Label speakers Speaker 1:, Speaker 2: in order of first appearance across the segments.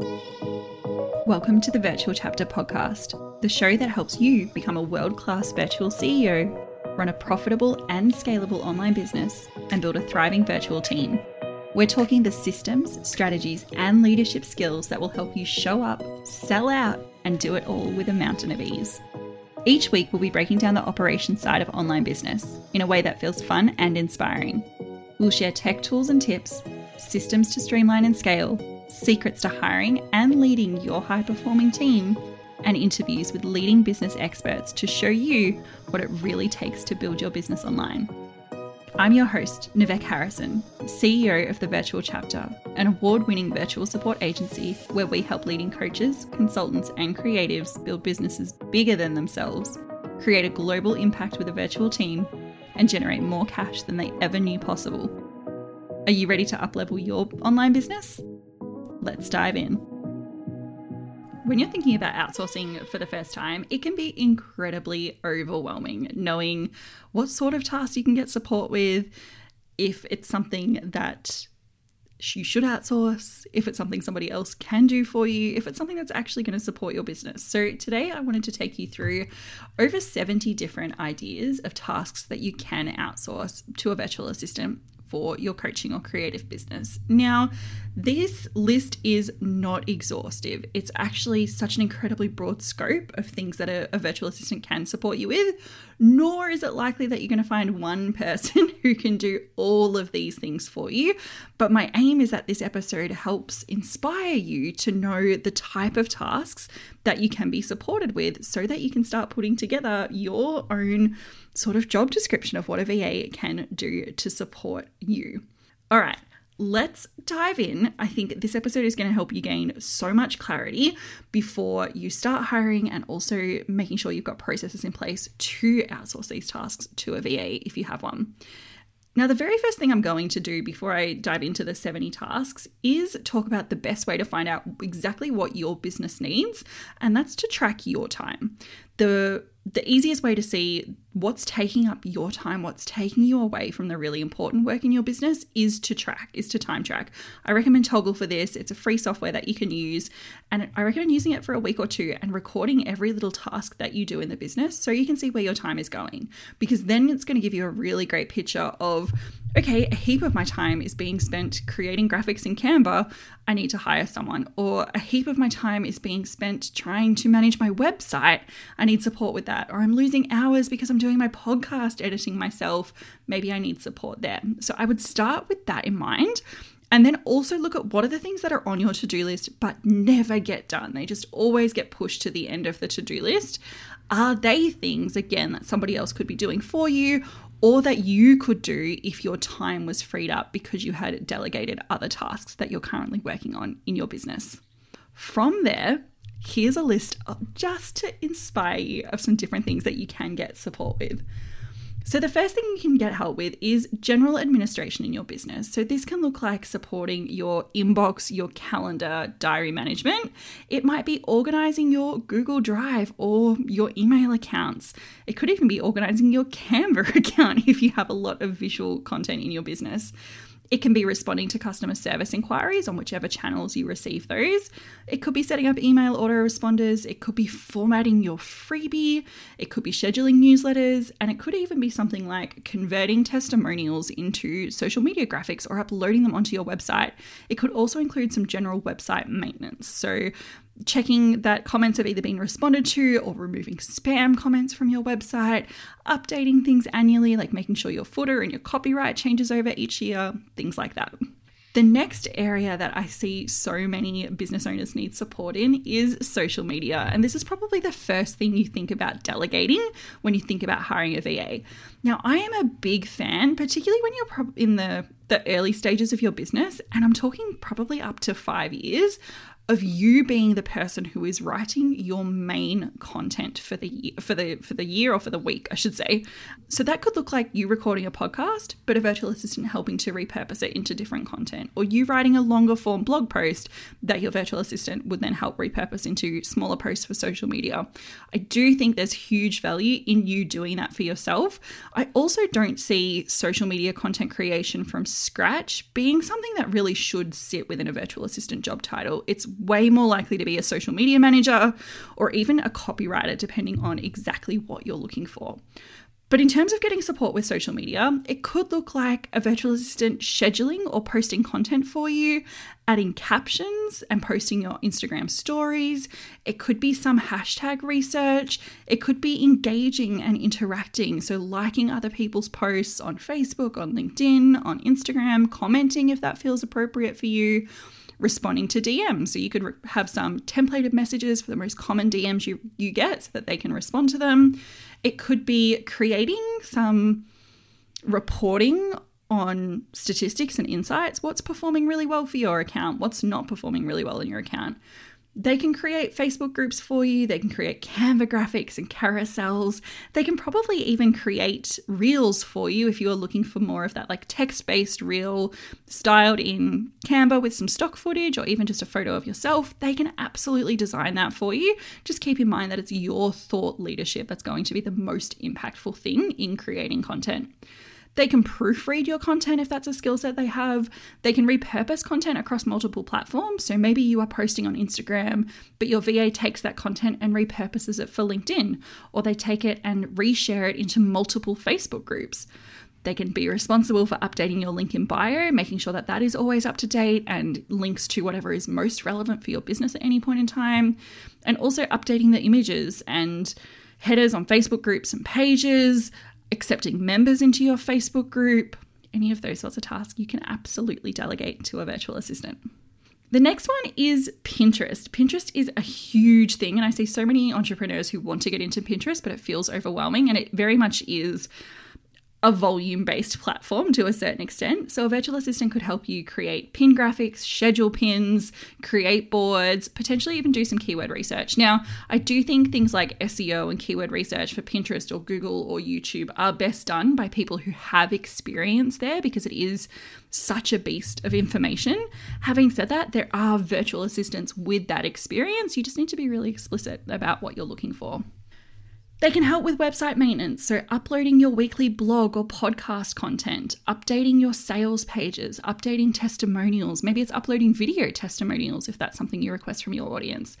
Speaker 1: Welcome to the Virtual Chapter Podcast, the show that helps you become a world class virtual CEO, run a profitable and scalable online business, and build a thriving virtual team. We're talking the systems, strategies, and leadership skills that will help you show up, sell out, and do it all with a mountain of ease. Each week, we'll be breaking down the operations side of online business in a way that feels fun and inspiring. We'll share tech tools and tips, systems to streamline and scale, secrets to hiring and leading your high performing team, and interviews with leading business experts to show you what it really takes to build your business online. I'm your host, Nivek Harrison, CEO of the Virtual Chapter, an award winning virtual support agency where we help leading coaches, consultants, and creatives build businesses bigger than themselves, create a global impact with a virtual team, and generate more cash than they ever knew possible. Are you ready to uplevel your online business? Let's dive in. When you're thinking about outsourcing for the first time, it can be incredibly overwhelming knowing what sort of tasks you can get support with, if it's something that you should outsource, if it's something somebody else can do for you, if it's something that's actually going to support your business. So, today I wanted to take you through over 70 different ideas of tasks that you can outsource to a virtual assistant for your coaching or creative business. Now, this list is not exhaustive. It's actually such an incredibly broad scope of things that a, a, virtual assistant can support you with, nor is it likely that you're going to find one person who can do all of these things for you. But my aim is that this episode helps inspire you to know the type of tasks that you can be supported with so that you can start putting together your own sort of job description of what a VA can do to support you. All right, let's dive in. I think this episode is going to help you gain so much clarity before you start hiring and also making sure you've got processes in place to outsource these tasks to a VA if you have one. Now, the very first thing I'm going to do before I dive into the 70 tasks is talk about the best way to find out exactly what your business needs, and that's to track your time. The the easiest way to see what's taking up your time, what's taking you away from the really important work in your business is to track, is to time track. I recommend Toggl for this. It's a free software that you can use. And I recommend using it for a week or two and recording every little task that you do in the business so you can see where your time is going. Because then it's going to give you a really great picture of okay, a heap of my time is being spent creating graphics in Canva, I need to hire someone. Or a heap of my time is being spent trying to manage my website, I need support with that. Or I'm losing hours because I'm doing my podcast editing myself, maybe I need support there. So I would start with that in mind. And then also look at what are the things that are on your to do list but never get done. They just always get pushed to the end of the to do list. Are they things, again, that somebody else could be doing for you? Or that you could do if your time was freed up because you had delegated other tasks that you're currently working on in your business. From there, here's a list of, just to inspire you of some different things that you can get support with. So, the first thing you can get help with is general administration in your business. So, this can look like supporting your inbox, your calendar, diary management. It might be organizing your Google Drive or your email accounts. It could even be organizing your Canva account if you have a lot of visual content in your business. It can be responding to customer service inquiries on whichever channels you receive those. It could be setting up email autoresponders. It could be formatting your freebie. It could be scheduling newsletters. And it could even be something like converting testimonials into social media graphics or uploading them onto your website. It could also include some general website maintenance. So, checking that comments have either been responded to or removing spam comments from your website, updating things annually, like making sure your footer and your copyright changes over each year, things like that. The next area that I see so many business owners need support in is social media. And this is probably the first thing you think about delegating when you think about hiring a VA. Now, I am a big fan, particularly when you're in the, the early stages of your business, and I'm talking probably up to five years of you being the person who is writing your main content for the year, for the for the year or for the week, I should say. So that could look like you recording a podcast, but a virtual assistant helping to repurpose it into different content, or you writing a longer form blog post that your virtual assistant would then help repurpose into smaller posts for social media. I do think there's huge value in you doing that for yourself. I also don't see social media content creation from scratch being something that really should sit within a virtual assistant job title. It's way more likely to be a social media manager or even a copywriter, depending on exactly what you're looking for. But in terms of getting support with social media, it could look like a virtual assistant scheduling or posting content for you, adding captions and posting your Instagram stories. It could be some hashtag research. It could be engaging and interacting. So, liking other people's posts on Facebook, on LinkedIn, on Instagram, commenting if that feels appropriate for you responding to DMs. So you could re- have some templated messages for the most common DMs you, you get so that they can respond to them. It could be creating some reporting on statistics and insights. What's performing really well for your account? What's not performing really well in your account? They can create Facebook groups for you. They can create Canva graphics and carousels. They can probably even create reels for you if you are looking for more of that like text based reel styled in Canva with some stock footage or even just a photo of yourself. They can absolutely design that for you. Just keep in mind that it's your thought leadership that's going to be the most impactful thing in creating content. They can proofread your content if that's a skill set they have. They can repurpose content across multiple platforms. So maybe you are posting on Instagram, but your VA takes that content and repurposes it for LinkedIn, or they take it and reshare it into multiple Facebook groups. They can be responsible for updating your link in bio, making sure that that is always up to date and links to whatever is most relevant for your business at any point in time, and also updating the images and headers on Facebook groups and pages, accepting members into your Facebook group, any of those sorts of tasks, you can absolutely delegate to a virtual assistant. The next one is Pinterest. Pinterest is a huge thing, and I see so many entrepreneurs who want to get into Pinterest, but it feels overwhelming, and it very much is a volume based platform to a certain extent. So, a virtual assistant could help you create pin graphics, schedule pins, create boards, potentially even do some keyword research. Now, I do think things like SEO and keyword research for Pinterest or Google or YouTube are best done by people who have experience there because it is such a beast of information. Having said that, there are virtual assistants with that experience. You just need to be really explicit about what you're looking for. They can help with website maintenance, so uploading your weekly blog or podcast content, updating your sales pages, updating testimonials. Maybe it's uploading video testimonials if that's something you request from your audience.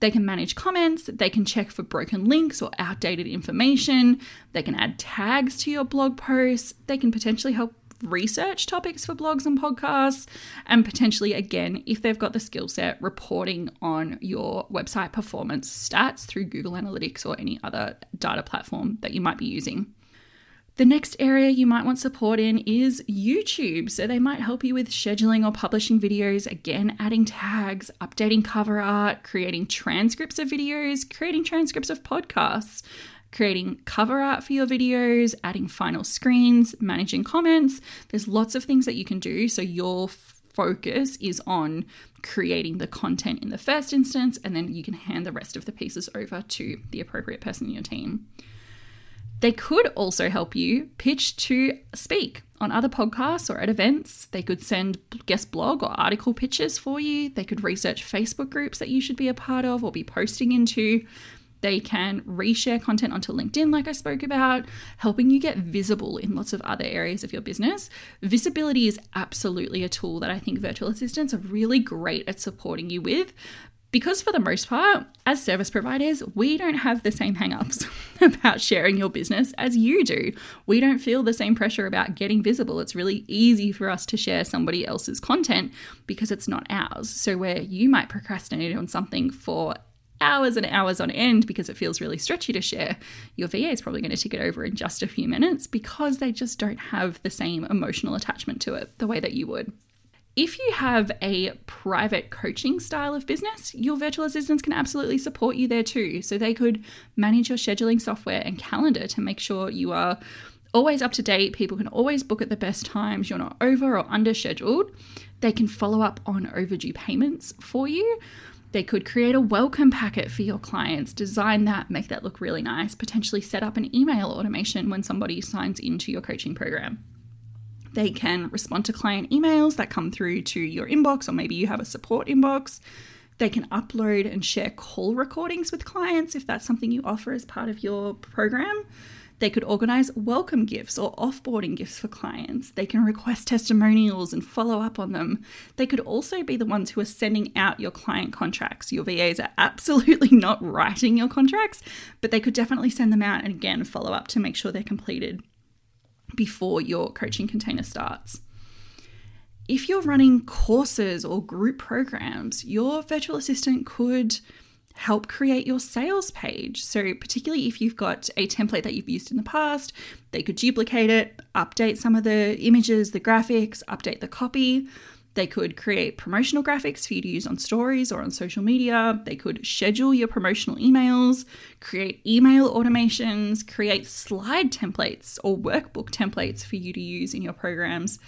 Speaker 1: They can manage comments, they can check for broken links or outdated information, they can add tags to your blog posts, they can potentially help research topics for blogs and podcasts, and potentially, again, if they've got the skill set, reporting on your website performance stats through Google Analytics or any other data platform that you might be using. The next area you might want support in is YouTube. So they might help you with scheduling or publishing videos, again, adding tags, updating cover art, creating transcripts of videos, creating transcripts of podcasts, creating cover art for your videos, adding final screens, managing comments. There's lots of things that you can do. So your focus is on creating the content in the first instance, and then you can hand the rest of the pieces over to the appropriate person in your team. They could also help you pitch to speak on other podcasts or at events. They could send guest blog or article pitches for you. They could research Facebook groups that you should be a part of or be posting into. They can reshare content onto LinkedIn, like I spoke about, helping you get visible in lots of other areas of your business. Visibility is absolutely a tool that I think virtual assistants are really great at supporting you with. Because, for the most part, as service providers, we don't have the same hangups about sharing your business as you do. We don't feel the same pressure about getting visible. It's really easy for us to share somebody else's content because it's not ours. So, where you might procrastinate on something for hours and hours on end because it feels really stretchy to share, your VA is probably going to tick it over in just a few minutes because they just don't have the same emotional attachment to it the way that you would. If you have a private coaching style of business, your virtual assistants can absolutely support you there too. So they could manage your scheduling software and calendar to make sure you are always up to date. People can always book at the best times. You're not over or under scheduled. They can follow up on overdue payments for you. They could create a welcome packet for your clients, design that, make that look really nice, potentially set up an email automation when somebody signs into your coaching program. They can respond to client emails that come through to your inbox, or maybe you have a support inbox. They can upload and share call recordings with clients if that's something you offer as part of your program. They could organize welcome gifts or offboarding gifts for clients. They can request testimonials and follow up on them. They could also be the ones who are sending out your client contracts. Your VAs are absolutely not writing your contracts, but they could definitely send them out and again follow up to make sure they're completed before your coaching container starts. If you're running courses or group programs, your virtual assistant could help create your sales page. So, particularly if you've got a template that you've used in the past, they could duplicate it, update some of the images, the graphics, update the copy. They could create promotional graphics for you to use on stories or on social media. They could schedule your promotional emails, create email automations, create slide templates or workbook templates for you to use in your programs.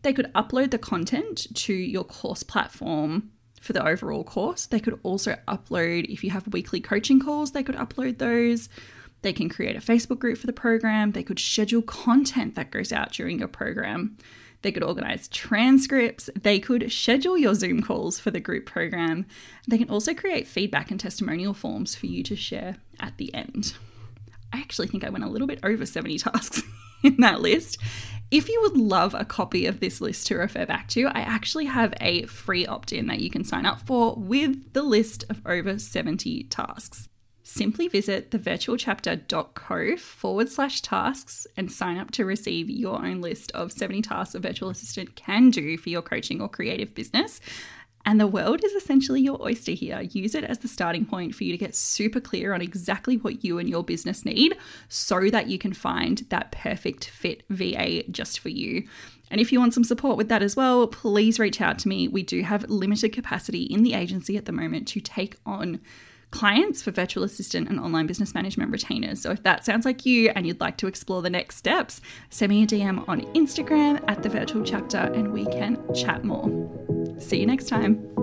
Speaker 1: They could upload the content to your course platform for the overall course. They could also upload, if you have weekly coaching calls, they could upload those. They can create a Facebook group for the program. They could schedule content that goes out during your program. They could organize transcripts. They could schedule your Zoom calls for the group program. They can also create feedback and testimonial forms for you to share at the end. I actually think I went a little bit over 70 tasks in that list. If you would love a copy of this list to refer back to, I actually have a free opt in that you can sign up for with the list of over 70 tasks. Simply visit thevirtualchapter.co forward slash tasks and sign up to receive your own list of 70 tasks a virtual assistant can do for your coaching or creative business. And the world is essentially your oyster here. Use it as the starting point for you to get super clear on exactly what you and your business need so that you can find that perfect fit VA just for you. And if you want some support with that as well, please reach out to me. We do have limited capacity in the agency at the moment to take on clients for virtual assistant and online business management retainers. So if that sounds like you and you'd like to explore the next steps, send me a DM on Instagram at the virtual chapter and we can chat more. See you next time.